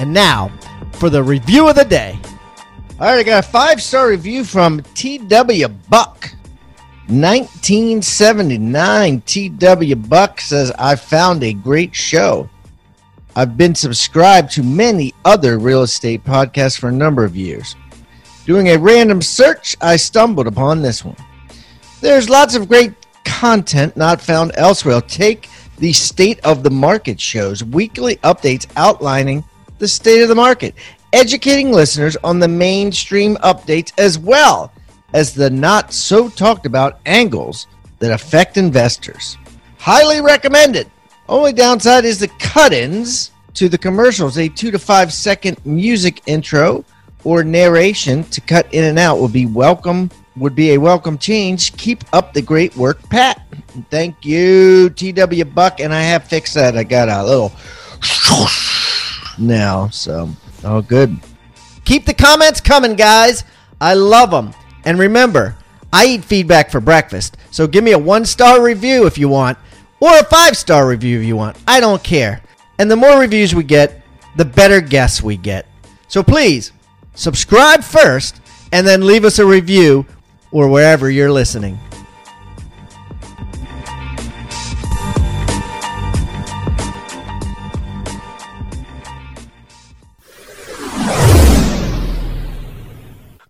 And now for the review of the day. All right, I got a five star review from TW Buck. 1979 TW Buck says, I found a great show. I've been subscribed to many other real estate podcasts for a number of years. Doing a random search, I stumbled upon this one. There's lots of great content not found elsewhere. Take the State of the Market shows, weekly updates outlining the state of the market, educating listeners on the mainstream updates as well as the not so talked about angles that affect investors. Highly recommended. Only downside is the cut ins to the commercials. A two to five second music intro or narration to cut in and out would be welcome would be a welcome change. Keep up the great work, Pat. Thank you, TW Buck. And I have fixed that. I got a little now. So, all good. Keep the comments coming, guys. I love them. And remember, I eat feedback for breakfast. So give me a one star review if you want, or a five star review if you want. I don't care. And the more reviews we get, the better guests we get. So please subscribe first and then leave us a review or wherever you're listening.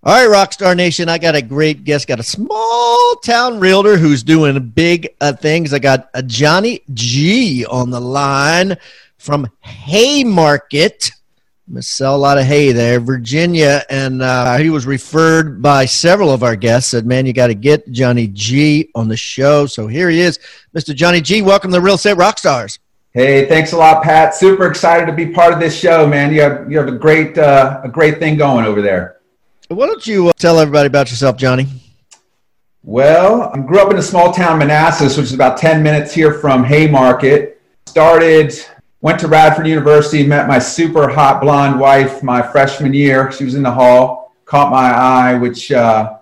All right, Rockstar Nation, I got a great guest. Got a small town realtor who's doing big uh, things. I got a Johnny G on the line from Haymarket. I'm to sell a lot of hay there, Virginia. And uh, he was referred by several of our guests. Said, man, you got to get Johnny G on the show. So here he is, Mr. Johnny G. Welcome to Real Estate Rockstars. Hey, thanks a lot, Pat. Super excited to be part of this show, man. You have you have a great uh, a great thing going over there. Why don't you uh, tell everybody about yourself, Johnny? Well, I grew up in a small town, Manassas, which is about 10 minutes here from Haymarket. Started, went to Radford University, met my super hot blonde wife my freshman year. She was in the hall, caught my eye, which uh,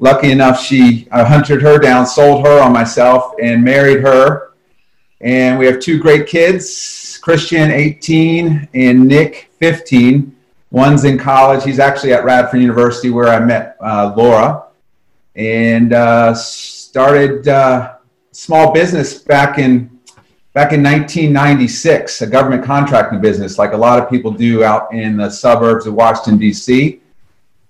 lucky enough, she I hunted her down, sold her on myself, and married her. And we have two great kids, Christian, 18, and Nick, 15 One's in college. He's actually at Radford University where I met uh, Laura and uh, started uh, small business back in back in 1996, a government contracting business like a lot of people do out in the suburbs of Washington D.C.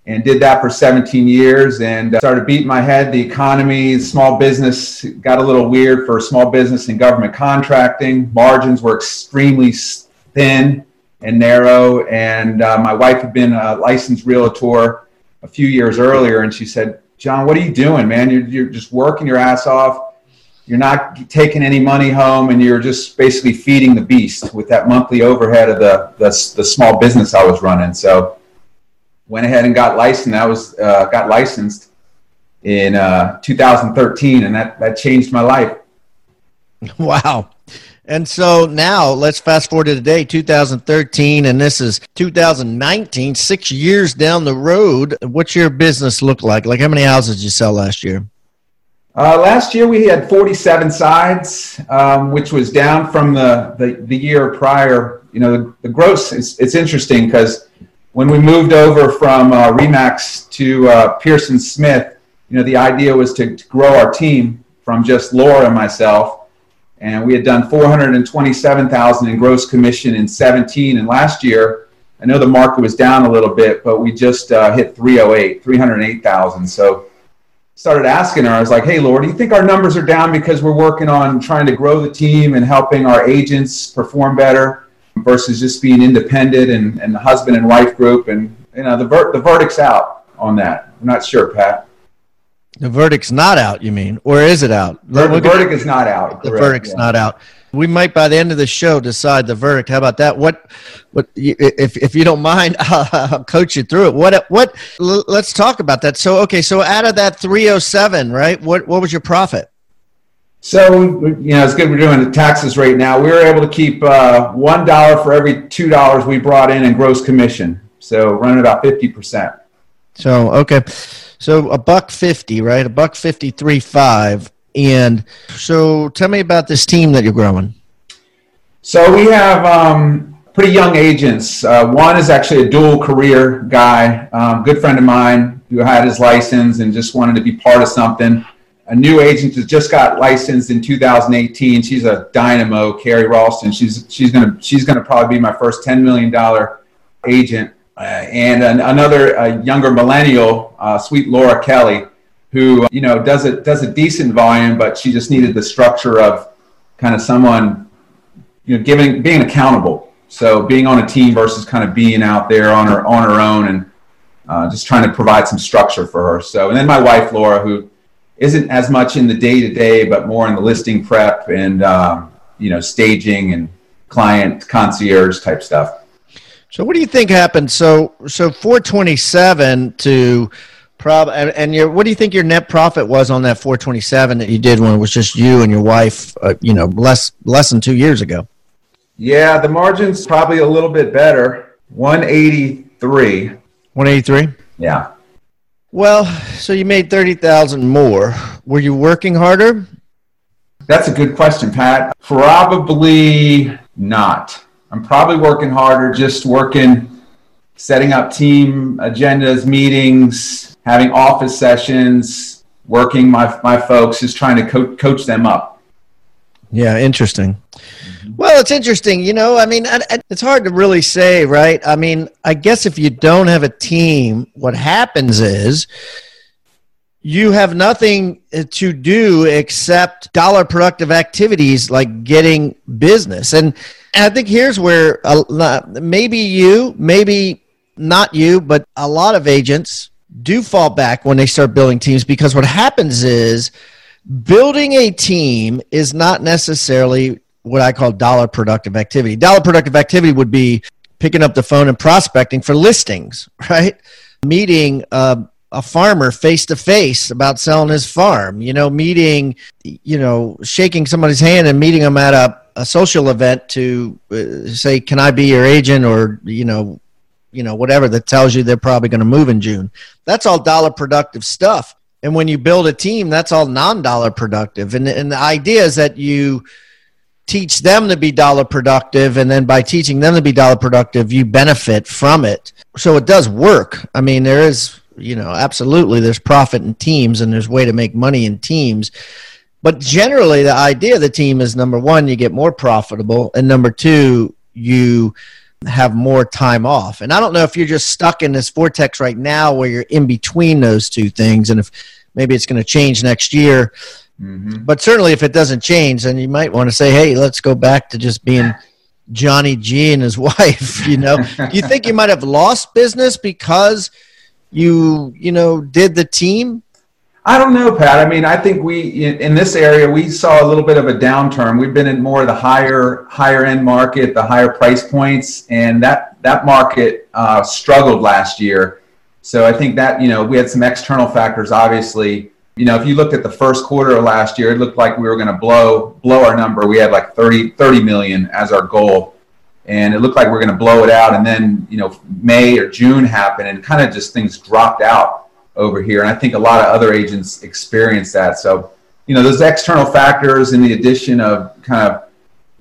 And did that for 17 years and uh, started beating my head. The economy, small business got a little weird for small business and government contracting. Margins were extremely thin and narrow. And uh, my wife had been a licensed realtor a few years earlier, and she said, "John, what are you doing, man? You're, you're just working your ass off. You're not taking any money home, and you're just basically feeding the beast with that monthly overhead of the the, the small business I was running." So went ahead and got licensed. I was uh, got licensed in uh, 2013, and that that changed my life. Wow. And so now let's fast forward to today, 2013, and this is 2019, six years down the road. What's your business look like? Like, how many houses did you sell last year? Uh, last year we had 47 sides, um, which was down from the, the, the year prior. You know, the, the gross, it's, it's interesting because when we moved over from uh, Remax to uh, Pearson Smith, you know, the idea was to, to grow our team from just Laura and myself and we had done 427,000 in gross commission in 17 and last year. I know the market was down a little bit but we just uh, hit 308 308,000 so started asking her I was like hey Laura do you think our numbers are down because we're working on trying to grow the team and helping our agents perform better versus just being independent and, and the husband and wife group? And you know the, ver- the verdict's out on that. I'm not sure Pat the verdict's not out, you mean, or is it out? The, the verdict is not out. The verdict's yeah. not out. We might by the end of the show decide the verdict. How about that? What, what? If if you don't mind, I'll coach you through it. What what? Let's talk about that. So okay, so out of that 307, right? What what was your profit? So you know, it's good we're doing the taxes right now. We were able to keep uh, one dollar for every two dollars we brought in in gross commission. So running about fifty percent. So okay, so a buck fifty, right? A buck fifty three five. And so tell me about this team that you're growing. So we have um, pretty young agents. Uh, one is actually a dual career guy, um, good friend of mine who had his license and just wanted to be part of something. A new agent has just got licensed in 2018. She's a dynamo, Carrie Ralston. She's she's gonna she's gonna probably be my first 10 million dollar agent. Uh, and an, another uh, younger millennial, uh, sweet Laura Kelly who you know does a does a decent volume, but she just needed the structure of kind of someone you know giving being accountable. So being on a team versus kind of being out there on her on her own and uh, just trying to provide some structure for her. So and then my wife Laura, who isn't as much in the day to day, but more in the listing prep and um, you know staging and client concierge type stuff. So what do you think happened? So so 427 to Prob and, and your what do you think your net profit was on that 427 that you did when it was just you and your wife? Uh, you know, less less than two years ago. Yeah, the margin's probably a little bit better. 183. 183. Yeah. Well, so you made thirty thousand more. Were you working harder? That's a good question, Pat. Probably not. I'm probably working harder, just working, setting up team agendas, meetings, having office sessions, working my, my folks, just trying to co- coach them up. Yeah, interesting. Mm-hmm. Well, it's interesting. You know, I mean, it's hard to really say, right? I mean, I guess if you don't have a team, what happens is you have nothing to do except dollar productive activities like getting business. And, and I think here's where uh, maybe you, maybe not you, but a lot of agents do fall back when they start building teams because what happens is building a team is not necessarily what I call dollar productive activity. Dollar productive activity would be picking up the phone and prospecting for listings, right? Meeting uh, a farmer face to face about selling his farm, you know, meeting, you know, shaking somebody's hand and meeting them at a, a social event to uh, say, can I be your agent or, you know, you know, whatever that tells you they're probably going to move in June. That's all dollar productive stuff. And when you build a team, that's all non-dollar productive. And, and the idea is that you teach them to be dollar productive. And then by teaching them to be dollar productive, you benefit from it. So it does work. I mean, there is, you know, absolutely there's profit in teams and there's way to make money in teams. But generally the idea of the team is number one, you get more profitable. And number two, you have more time off. And I don't know if you're just stuck in this vortex right now where you're in between those two things and if maybe it's going to change next year. Mm-hmm. But certainly if it doesn't change, then you might want to say, hey, let's go back to just being Johnny G and his wife, you know. Do you think you might have lost business because you, you know, did the team? I don't know, Pat. I mean, I think we in, in, this area we saw a little bit of a downturn. We've been in more of the higher higher end market, the higher price points, and that that market uh, struggled last year. So I think that you know we had some external factors. Obviously, you know, if you looked at the first quarter of last year, it looked like we were going to blow blow our number. We had like 30, 30 million as our goal, and it looked like we are going to blow it out. And then you know May or June happened, and kind of just things dropped out over here. And I think a lot of other agents experience that. So, you know, those external factors and the addition of kind of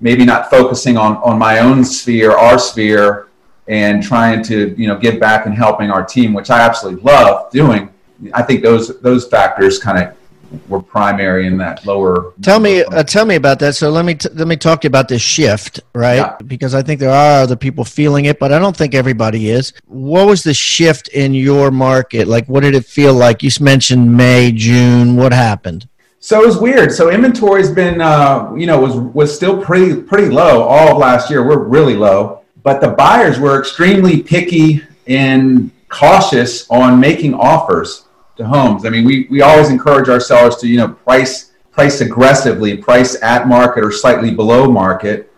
maybe not focusing on, on my own sphere, our sphere, and trying to, you know, give back and helping our team, which I absolutely love doing. I think those those factors kind of were primary in that lower. Tell me, uh, tell me about that. So let me t- let me talk to you about this shift, right? Yeah. Because I think there are other people feeling it, but I don't think everybody is. What was the shift in your market? Like, what did it feel like? You mentioned May, June. What happened? So it was weird. So inventory's been, uh, you know, was was still pretty pretty low all of last year. We're really low, but the buyers were extremely picky and cautious on making offers to homes. I mean, we, we always encourage our sellers to, you know, price price aggressively, price at market or slightly below market.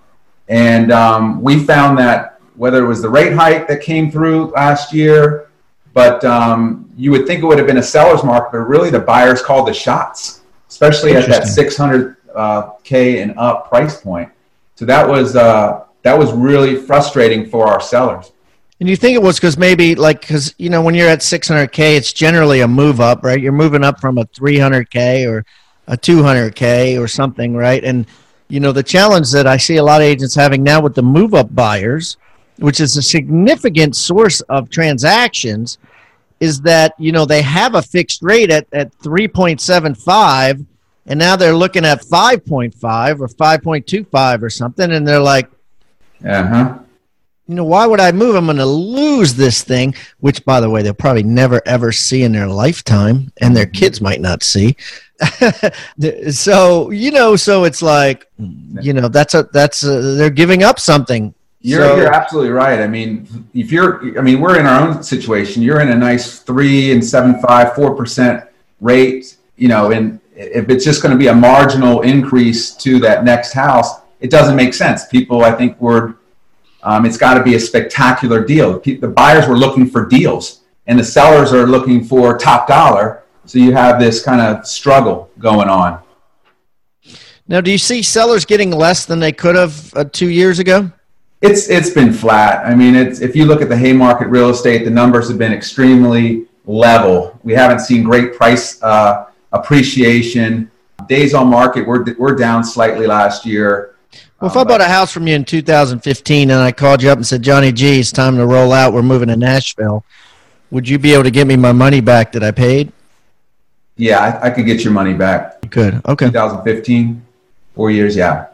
And um, we found that whether it was the rate hike that came through last year, but um, you would think it would have been a seller's market, but really the buyers called the shots, especially at that 600k uh, and up price point. So that was uh, that was really frustrating for our sellers. And you think it was because maybe like because you know when you're at 600k, it's generally a move up, right? You're moving up from a 300k or a 200k or something, right? And you know the challenge that I see a lot of agents having now with the move up buyers, which is a significant source of transactions, is that you know they have a fixed rate at at 3.75, and now they're looking at 5.5 or 5.25 or something, and they're like, uh huh you know, why would I move? I'm going to lose this thing, which, by the way, they'll probably never ever see in their lifetime, and their mm-hmm. kids might not see. so you know, so it's like, you know, that's a that's a, they're giving up something. You're so, you're absolutely right. I mean, if you're, I mean, we're in our own situation. You're in a nice three and seven five four percent rate. You know, and if it's just going to be a marginal increase to that next house, it doesn't make sense. People, I think, were um, it's got to be a spectacular deal. The buyers were looking for deals, and the sellers are looking for top dollar. So you have this kind of struggle going on. Now, do you see sellers getting less than they could have uh, two years ago? It's it's been flat. I mean, it's if you look at the Haymarket real estate, the numbers have been extremely level. We haven't seen great price uh, appreciation. Days on market, we're we're down slightly last year. Well, if um, I bought a house from you in 2015 and I called you up and said, Johnny G, it's time to roll out. We're moving to Nashville. Would you be able to get me my money back that I paid? Yeah, I, I could get your money back. You could. Okay. 2015, four years. Yeah.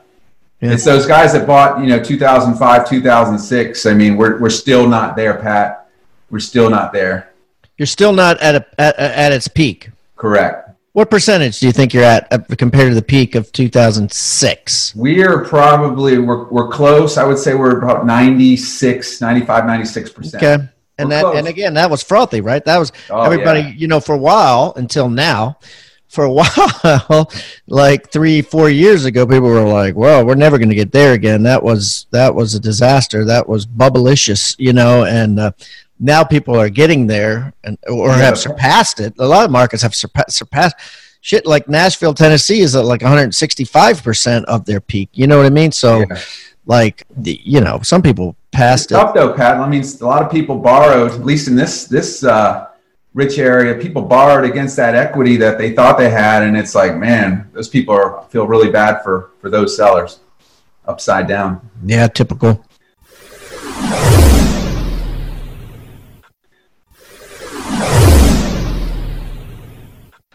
yeah. It's those guys that bought, you know, 2005, 2006. I mean, we're, we're still not there, Pat. We're still not there. You're still not at, a, at, at its peak. Correct. What percentage do you think you're at uh, compared to the peak of 2006? We are probably we're, we're close. I would say we're about 96, 95, 96 percent. Okay. And we're that close. and again that was frothy, right? That was oh, everybody, yeah. you know, for a while until now. For a while, like three, four years ago, people were like, "Well, we're never going to get there again." That was that was a disaster. That was bubblicious, you know. And uh, now people are getting there and or yeah. have surpassed it. A lot of markets have surpassed, surpassed shit like Nashville, Tennessee is at like 165% of their peak. You know what I mean? So yeah. like the, you know, some people passed it's it. Tough though, Pat. I mean, a lot of people borrowed, at least in this this uh, rich area, people borrowed against that equity that they thought they had, and it's like, man, those people are feel really bad for for those sellers. Upside down. Yeah, typical.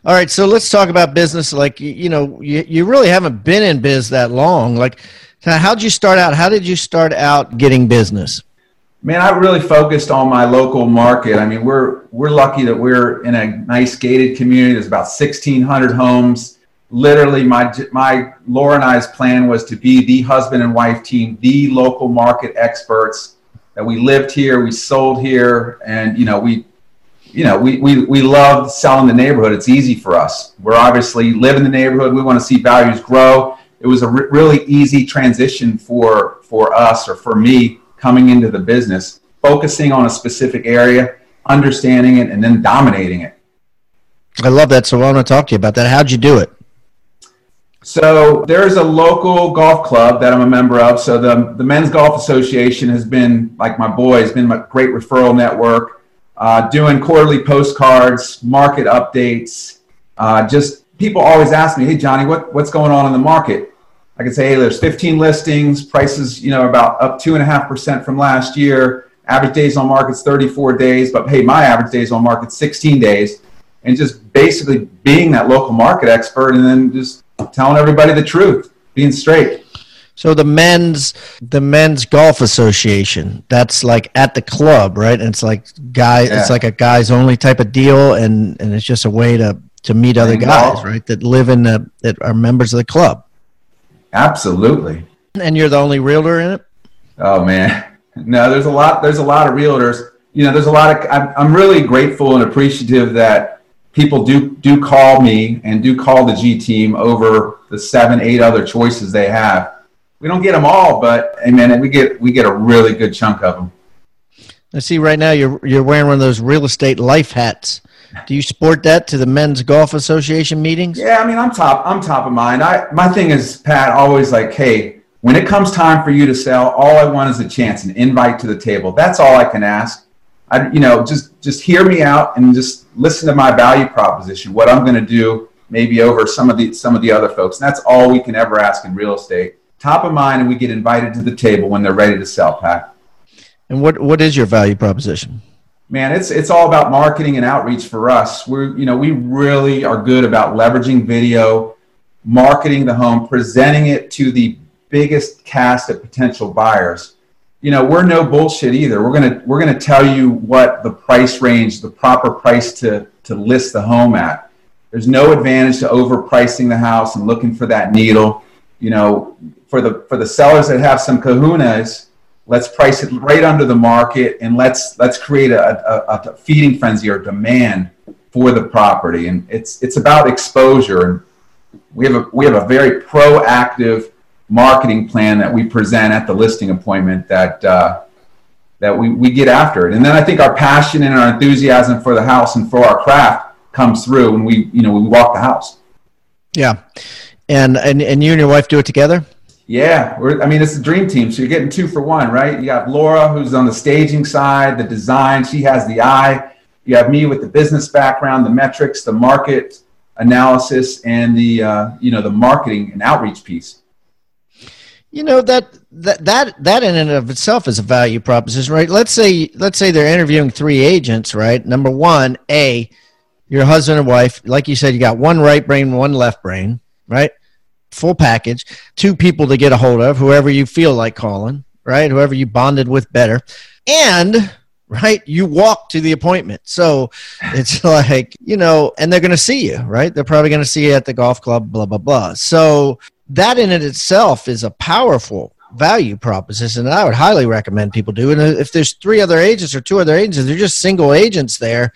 All right, so let's talk about business. Like you know, you, you really haven't been in biz that long. Like, how'd you start out? How did you start out getting business? Man, I really focused on my local market. I mean, we're we're lucky that we're in a nice gated community. There's about 1,600 homes. Literally, my my Laura and I's plan was to be the husband and wife team, the local market experts. That we lived here, we sold here, and you know we you know, we, we, we love selling the neighborhood. It's easy for us. We're obviously live in the neighborhood. We want to see values grow. It was a re- really easy transition for, for us or for me coming into the business, focusing on a specific area, understanding it, and then dominating it. I love that. So I want to talk to you about that. How'd you do it? So there's a local golf club that I'm a member of. So the, the Men's Golf Association has been, like my boy, has been a great referral network uh, doing quarterly postcards, market updates. Uh, just people always ask me, "Hey, Johnny, what, what's going on in the market?" I can say, "Hey, there's 15 listings. Prices, you know, about up two and a half percent from last year. Average days on market's 34 days, but hey, my average days on market's 16 days." And just basically being that local market expert, and then just telling everybody the truth, being straight. So the men's the men's golf association. That's like at the club, right? And it's like guy. Yeah. It's like a guys only type of deal, and and it's just a way to to meet other guys, right? That live in the that are members of the club. Absolutely. And you're the only realtor in it. Oh man, no. There's a lot. There's a lot of realtors. You know, there's a lot of. I'm, I'm really grateful and appreciative that people do do call me and do call the G team over the seven, eight other choices they have. We don't get them all, but I mean, we get we get a really good chunk of them. I see right now you're you're wearing one of those real estate life hats. Do you sport that to the Men's Golf Association meetings? Yeah, I mean, I'm top. I'm top of mind. I my thing is, Pat, always like, hey, when it comes time for you to sell, all I want is a chance, an invite to the table. That's all I can ask. I, you know, just just hear me out and just listen to my value proposition. What I'm going to do, maybe over some of the some of the other folks. And that's all we can ever ask in real estate. Top of mind, and we get invited to the table when they're ready to sell, Pat. And what what is your value proposition? Man, it's it's all about marketing and outreach for us. We're you know we really are good about leveraging video, marketing the home, presenting it to the biggest cast of potential buyers. You know, we're no bullshit either. We're gonna we're gonna tell you what the price range, the proper price to to list the home at. There's no advantage to overpricing the house and looking for that needle. You know, for the for the sellers that have some kahunas, let's price it right under the market and let's let's create a, a, a, feeding frenzy or demand for the property. And it's it's about exposure. And we have a we have a very proactive marketing plan that we present at the listing appointment that uh, that we, we get after it. And then i think our passion and our enthusiasm for the house and for our craft comes through when we you know we walk the house. Yeah and and, and you and your wife do it together yeah, I mean, it's a dream team. So you're getting two for one, right? You got Laura, who's on the staging side, the design. She has the eye. You have me with the business background, the metrics, the market analysis, and the uh, you know the marketing and outreach piece. You know that that that that in and of itself is a value proposition, right? Let's say let's say they're interviewing three agents, right? Number one, a your husband and wife, like you said, you got one right brain, one left brain, right? full package, two people to get a hold of, whoever you feel like calling, right? Whoever you bonded with better. And right? You walk to the appointment. So it's like, you know, and they're going to see you, right? They're probably going to see you at the golf club, blah, blah, blah. So that in it itself is a powerful value proposition that I would highly recommend people do. And if there's three other agents or two other agents, they're just single agents there,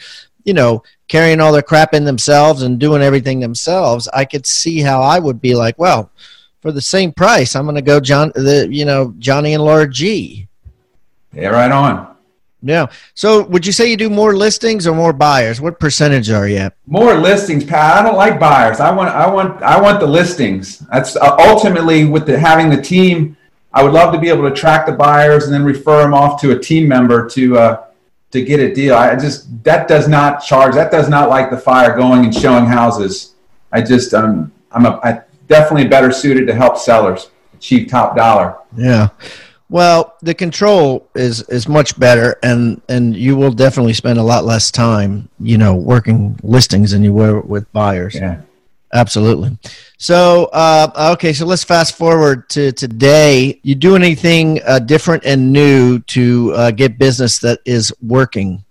you know, carrying all their crap in themselves and doing everything themselves, I could see how I would be like, well, for the same price, I'm going to go John, the you know Johnny and Laura G. Yeah, right on. Yeah. So, would you say you do more listings or more buyers? What percentage are you at? More listings, Pat. I don't like buyers. I want, I want, I want the listings. That's uh, ultimately with the having the team. I would love to be able to track the buyers and then refer them off to a team member to uh, to get a deal. I just that does not charge. That does not like the fire going and showing houses. I just um, I'm a I definitely better suited to help sellers achieve top dollar. Yeah. Well, the control is is much better, and and you will definitely spend a lot less time, you know, working listings than you were with buyers. Yeah. Absolutely. So, uh, okay, so let's fast forward to today. You do anything uh, different and new to uh, get business that is working?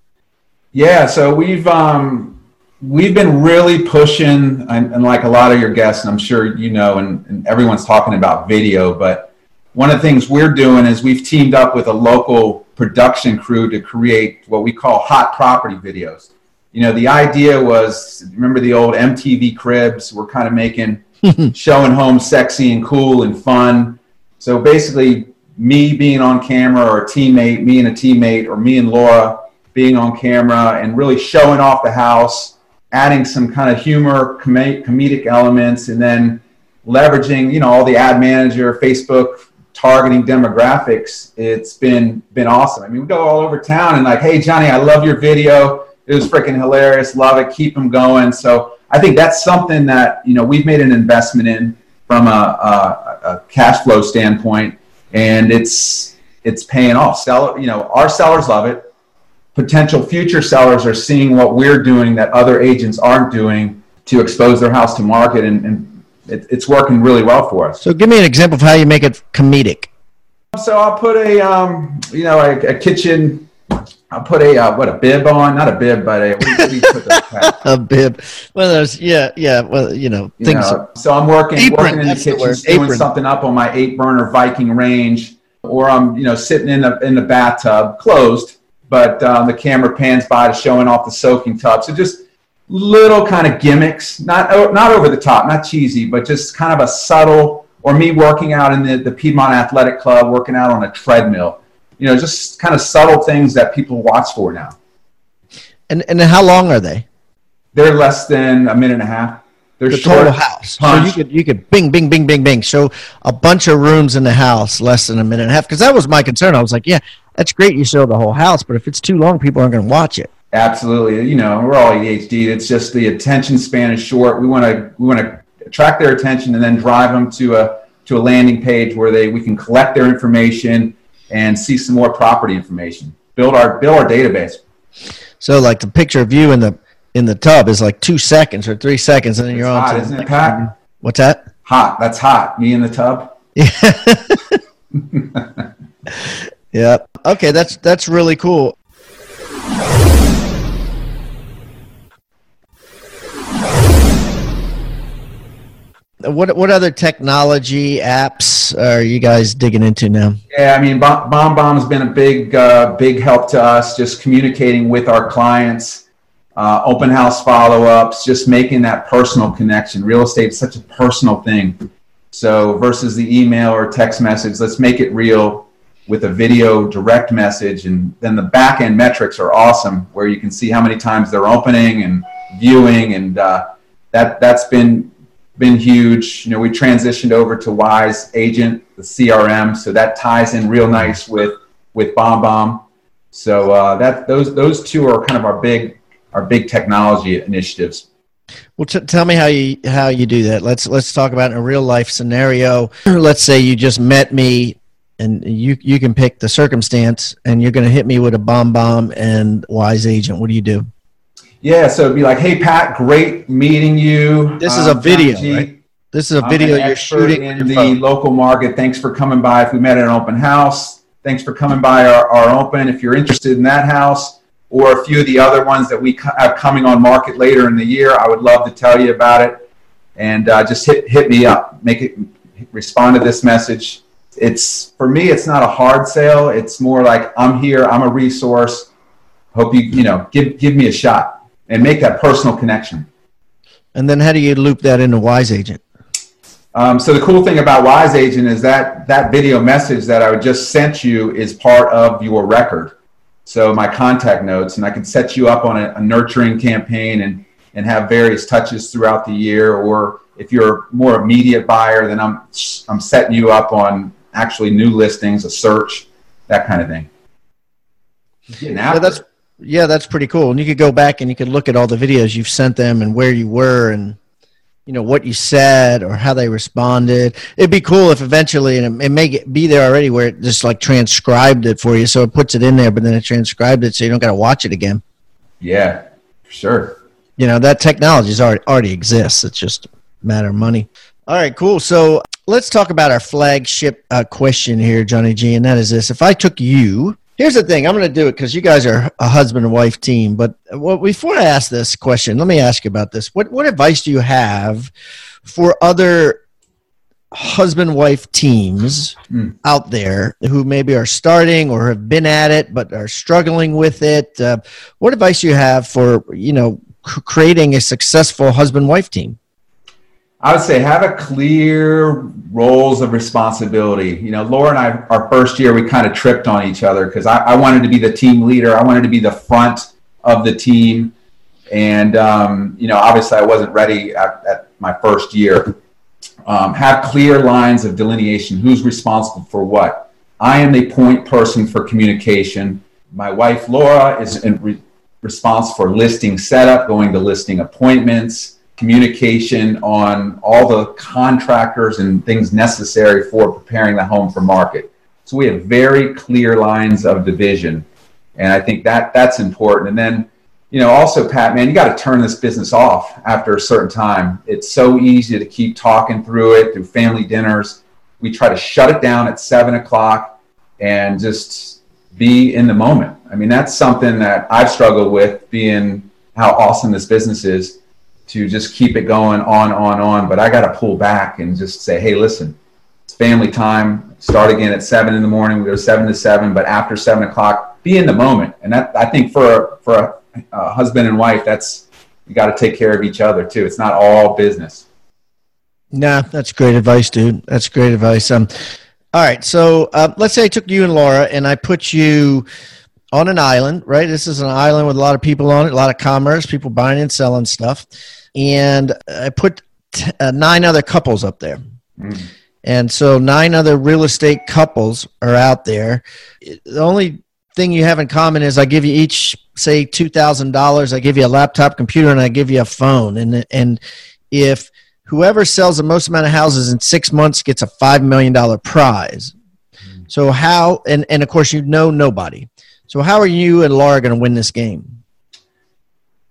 Yeah, so we've um, we've been really pushing, and, and, like a lot of your guests, I'm sure you know, and, and everyone's talking about video. But one of the things we're doing is we've teamed up with a local production crew to create what we call hot property videos you know, the idea was remember the old MTV cribs? We're kind of making showing home sexy and cool and fun. So basically, me being on camera or a teammate, me and a teammate, or me and Laura being on camera and really showing off the house, adding some kind of humor, com- comedic elements, and then leveraging, you know, all the ad manager, Facebook targeting demographics. It's been been awesome. I mean, we go all over town and like, hey Johnny, I love your video it was freaking hilarious. Love it. Keep them going. So I think that's something that you know we've made an investment in from a, a, a cash flow standpoint, and it's it's paying off. Seller, you know, our sellers love it. Potential future sellers are seeing what we're doing that other agents aren't doing to expose their house to market, and, and it, it's working really well for us. So, give me an example of how you make it comedic. So I'll put a um, you know a, a kitchen I'll put a uh, what a bib on, not a bib, but a what do you put the a bib. Well, there's yeah, yeah. Well, you know you things. Know, so I'm working apron, working in the kitchen, the doing apron. something up on my eight burner Viking range, or I'm you know sitting in the in the bathtub, closed, but um, the camera pans by to showing off the soaking tub. So just little kind of gimmicks, not oh, not over the top, not cheesy, but just kind of a subtle. Or me working out in the, the Piedmont Athletic Club, working out on a treadmill. You know, just kind of subtle things that people watch for now. And and how long are they? They're less than a minute and a half. They're the short, total house. So you could you could bing bing bing bing bing. So a bunch of rooms in the house, less than a minute and a half. Because that was my concern. I was like, yeah, that's great. You show the whole house, but if it's too long, people aren't going to watch it. Absolutely. You know, we're all ADHD. It's just the attention span is short. We want to we want to attract their attention and then drive them to a to a landing page where they we can collect their information and see some more property information. Build our build our database. So like the picture of you in the in the tub is like two seconds or three seconds, and then you're hot, on. To isn't it, Pat? What's that? Hot. That's hot. Me in the tub. Yeah. yeah. Okay, that's that's really cool. What what other technology apps are you guys digging into now? Yeah, I mean, BombBomb's been a big uh, big help to us. Just communicating with our clients, uh, open house follow ups, just making that personal connection. Real estate is such a personal thing. So versus the email or text message, let's make it real with a video direct message, and then the back end metrics are awesome, where you can see how many times they're opening and viewing, and uh, that that's been been huge. You know, we transitioned over to Wise Agent, the CRM, so that ties in real nice with with BombBomb. So uh, that those those two are kind of our big our big technology initiatives. Well, t- tell me how you how you do that. Let's let's talk about a real life scenario. Let's say you just met me, and you you can pick the circumstance, and you're going to hit me with a BombBomb and Wise Agent. What do you do? Yeah, so it'd be like, "Hey Pat, great meeting you." This is a Um, video, right? This is a video you're shooting in in the phone. local market. Thanks for coming by. If we met at an open house, thanks for coming by our, our open. If you're interested in that house or a few of the other ones that we co- have coming on market later in the year, I would love to tell you about it. And uh, just hit hit me up. Make it respond to this message. It's for me. It's not a hard sale. It's more like I'm here. I'm a resource. Hope you you know give give me a shot and make that personal connection. And then how do you loop that into Wise Agent? Um, so the cool thing about Wise Agent is that that video message that I just sent you is part of your record. So my contact notes, and I can set you up on a, a nurturing campaign and and have various touches throughout the year. Or if you're a more immediate buyer, then I'm I'm setting you up on actually new listings, a search, that kind of thing. Yeah, that's. Yeah, that's pretty cool. And you could go back and you could look at all the videos you've sent them and where you were and you know what you said or how they responded. It'd be cool if eventually, and it, it may get, be there already, where it just like transcribed it for you, so it puts it in there, but then it transcribed it, so you don't got to watch it again. yeah, for sure. You know that technology is already already exists. It's just a matter of money. All right, cool. So let's talk about our flagship uh, question here, Johnny G, and that is this: If I took you, here's the thing. I'm going to do it because you guys are a husband and wife team. But well, before I ask this question, let me ask you about this. What what advice do you have for other husband wife teams Hmm. out there who maybe are starting or have been at it but are struggling with it? Uh, what advice do you have for you know creating a successful husband wife team? I would say have a clear roles of responsibility. You know, Laura and I, our first year, we kind of tripped on each other because I, I wanted to be the team leader. I wanted to be the front of the team. And, um, you know, obviously I wasn't ready at, at my first year. Um, have clear lines of delineation who's responsible for what. I am the point person for communication. My wife, Laura, is in re- responsible for listing setup, going to listing appointments communication on all the contractors and things necessary for preparing the home for market. So we have very clear lines of division, and I think that that's important. And then, you know, also Pat, man, you got to turn this business off after a certain time. It's so easy to keep talking through it through family dinners. We try to shut it down at seven o'clock and just be in the moment. I mean, that's something that I've struggled with, being how awesome this business is to just keep it going on, on, on. But I got to pull back and just say, hey, listen, it's family time. Start again at seven in the morning. We go seven to seven, but after seven o'clock, be in the moment. And that I think for for a, a husband and wife, that's you got to take care of each other too. It's not all business. Nah, that's great advice, dude. That's great advice. Um, all right, so uh, let's say I took you and Laura and I put you on an island, right? This is an island with a lot of people on it, a lot of commerce, people buying and selling stuff, and I put t- uh, nine other couples up there. Mm. And so nine other real estate couples are out there. The only thing you have in common is I give you each say two thousand dollars. I give you a laptop computer and I give you a phone. And and if whoever sells the most amount of houses in six months gets a five million dollar prize. So how and and of course you know nobody. So how are you and Laura going to win this game?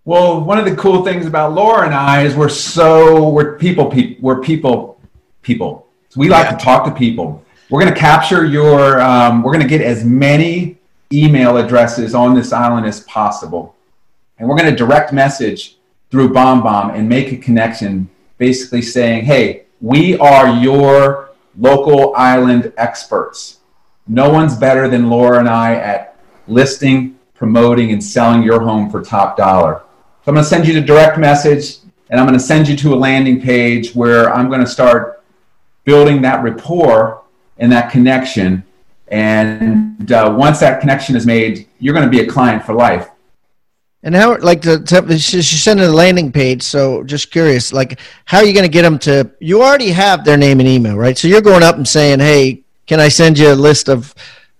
Well, one of the cool things about Laura and I is we're so we're people people we're people people. So we like yeah. to talk to people. We're going to capture your. Um, we're going to get as many email addresses on this island as possible, and we're going to direct message through BombBomb and make a connection basically saying, hey, we are your local island experts. No one's better than Laura and I at listing, promoting, and selling your home for top dollar. I'm going to send you the direct message and I'm going to send you to a landing page where I'm going to start building that rapport and that connection. And uh, once that connection is made, you're going to be a client for life. And how, like, the, she sent a landing page. So, just curious, like, how are you going to get them to? You already have their name and email, right? So you're going up and saying, "Hey, can I send you a list of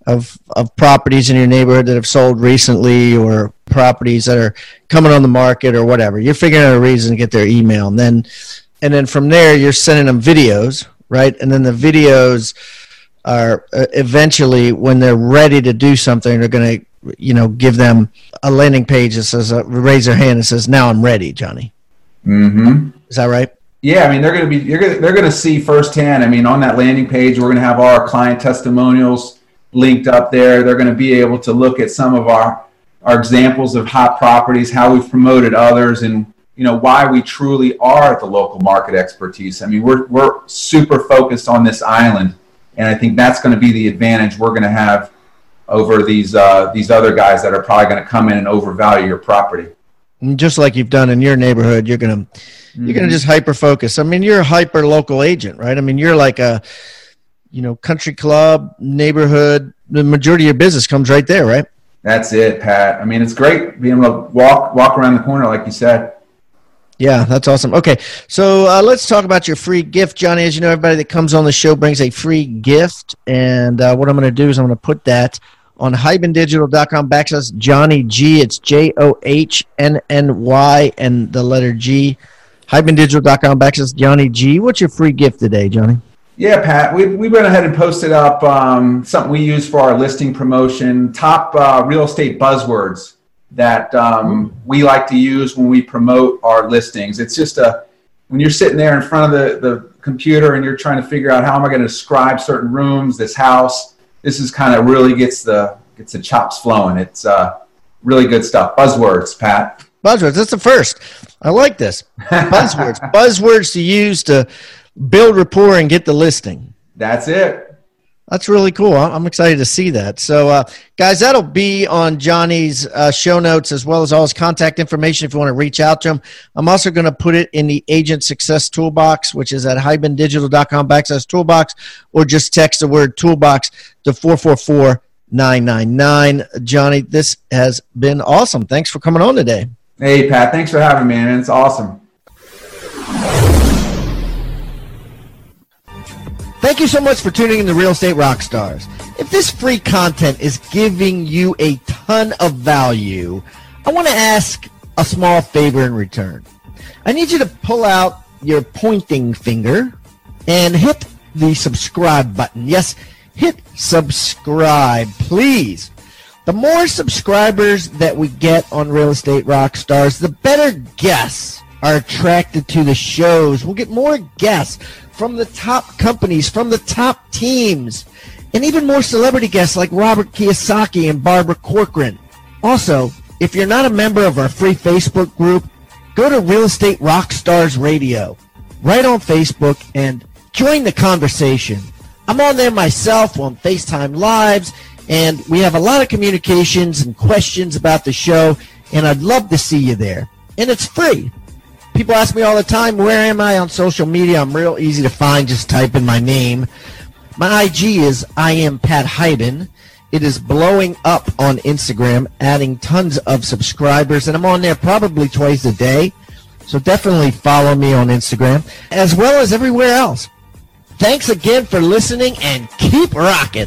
of of properties in your neighborhood that have sold recently, or properties that are coming on the market, or whatever?" You're figuring out a reason to get their email, and then and then from there, you're sending them videos, right? And then the videos are uh, eventually, when they're ready to do something, they're going to you know, give them a landing page that says, uh, raise their hand and says, now I'm ready, Johnny. Mm-hmm. Is that right? Yeah, I mean they're going to be you're gonna, they're going to see firsthand. I mean on that landing page we're going to have our client testimonials linked up there. They're going to be able to look at some of our our examples of hot properties, how we've promoted others, and you know why we truly are the local market expertise. I mean we're we're super focused on this island, and I think that's going to be the advantage we're going to have over these uh, these other guys that are probably going to come in and overvalue your property. Just like you've done in your neighborhood, you're gonna mm-hmm. you're gonna mm-hmm. just hyper focus. I mean, you're a hyper local agent, right? I mean, you're like a you know country club neighborhood. The majority of your business comes right there, right? That's it, Pat. I mean, it's great being able to walk walk around the corner, like you said. Yeah, that's awesome. Okay, so uh, let's talk about your free gift, Johnny. As you know, everybody that comes on the show brings a free gift, and uh, what I'm going to do is I'm going to put that on hibandigital.com backslash Johnny G. It's J O H N N Y and the letter G. Hibandigital.com backslash Johnny G. What's your free gift today, Johnny? Yeah, Pat, we, we went ahead and posted up um, something we use for our listing promotion, top uh, real estate buzzwords that um, we like to use when we promote our listings. It's just a, when you're sitting there in front of the, the computer and you're trying to figure out how am I going to describe certain rooms, this house, this is kind of really gets the gets the chops flowing. It's uh, really good stuff. Buzzwords, Pat. Buzzwords. That's the first. I like this. Buzzwords. Buzzwords to use to build rapport and get the listing. That's it. That's really cool. I'm excited to see that. So, uh, guys, that'll be on Johnny's uh, show notes as well as all his contact information if you want to reach out to him. I'm also going to put it in the Agent Success Toolbox, which is at hibandigital.com backslash toolbox, or just text the word toolbox to 444 999. Johnny, this has been awesome. Thanks for coming on today. Hey, Pat. Thanks for having me, man. It's awesome. Thank you so much for tuning in to Real Estate Rockstars. If this free content is giving you a ton of value, I want to ask a small favor in return. I need you to pull out your pointing finger and hit the subscribe button. Yes, hit subscribe, please. The more subscribers that we get on Real Estate Rockstars, the better guests are attracted to the shows. We'll get more guests from the top companies, from the top teams, and even more celebrity guests like Robert Kiyosaki and Barbara Corcoran. Also, if you're not a member of our free Facebook group, go to Real Estate Rockstars Radio right on Facebook and join the conversation. I'm on there myself on FaceTime Lives, and we have a lot of communications and questions about the show, and I'd love to see you there. and it's free. People ask me all the time, where am I on social media? I'm real easy to find. Just type in my name. My IG is I am Pat Hiban. It is blowing up on Instagram, adding tons of subscribers, and I'm on there probably twice a day. So definitely follow me on Instagram as well as everywhere else. Thanks again for listening and keep rocking.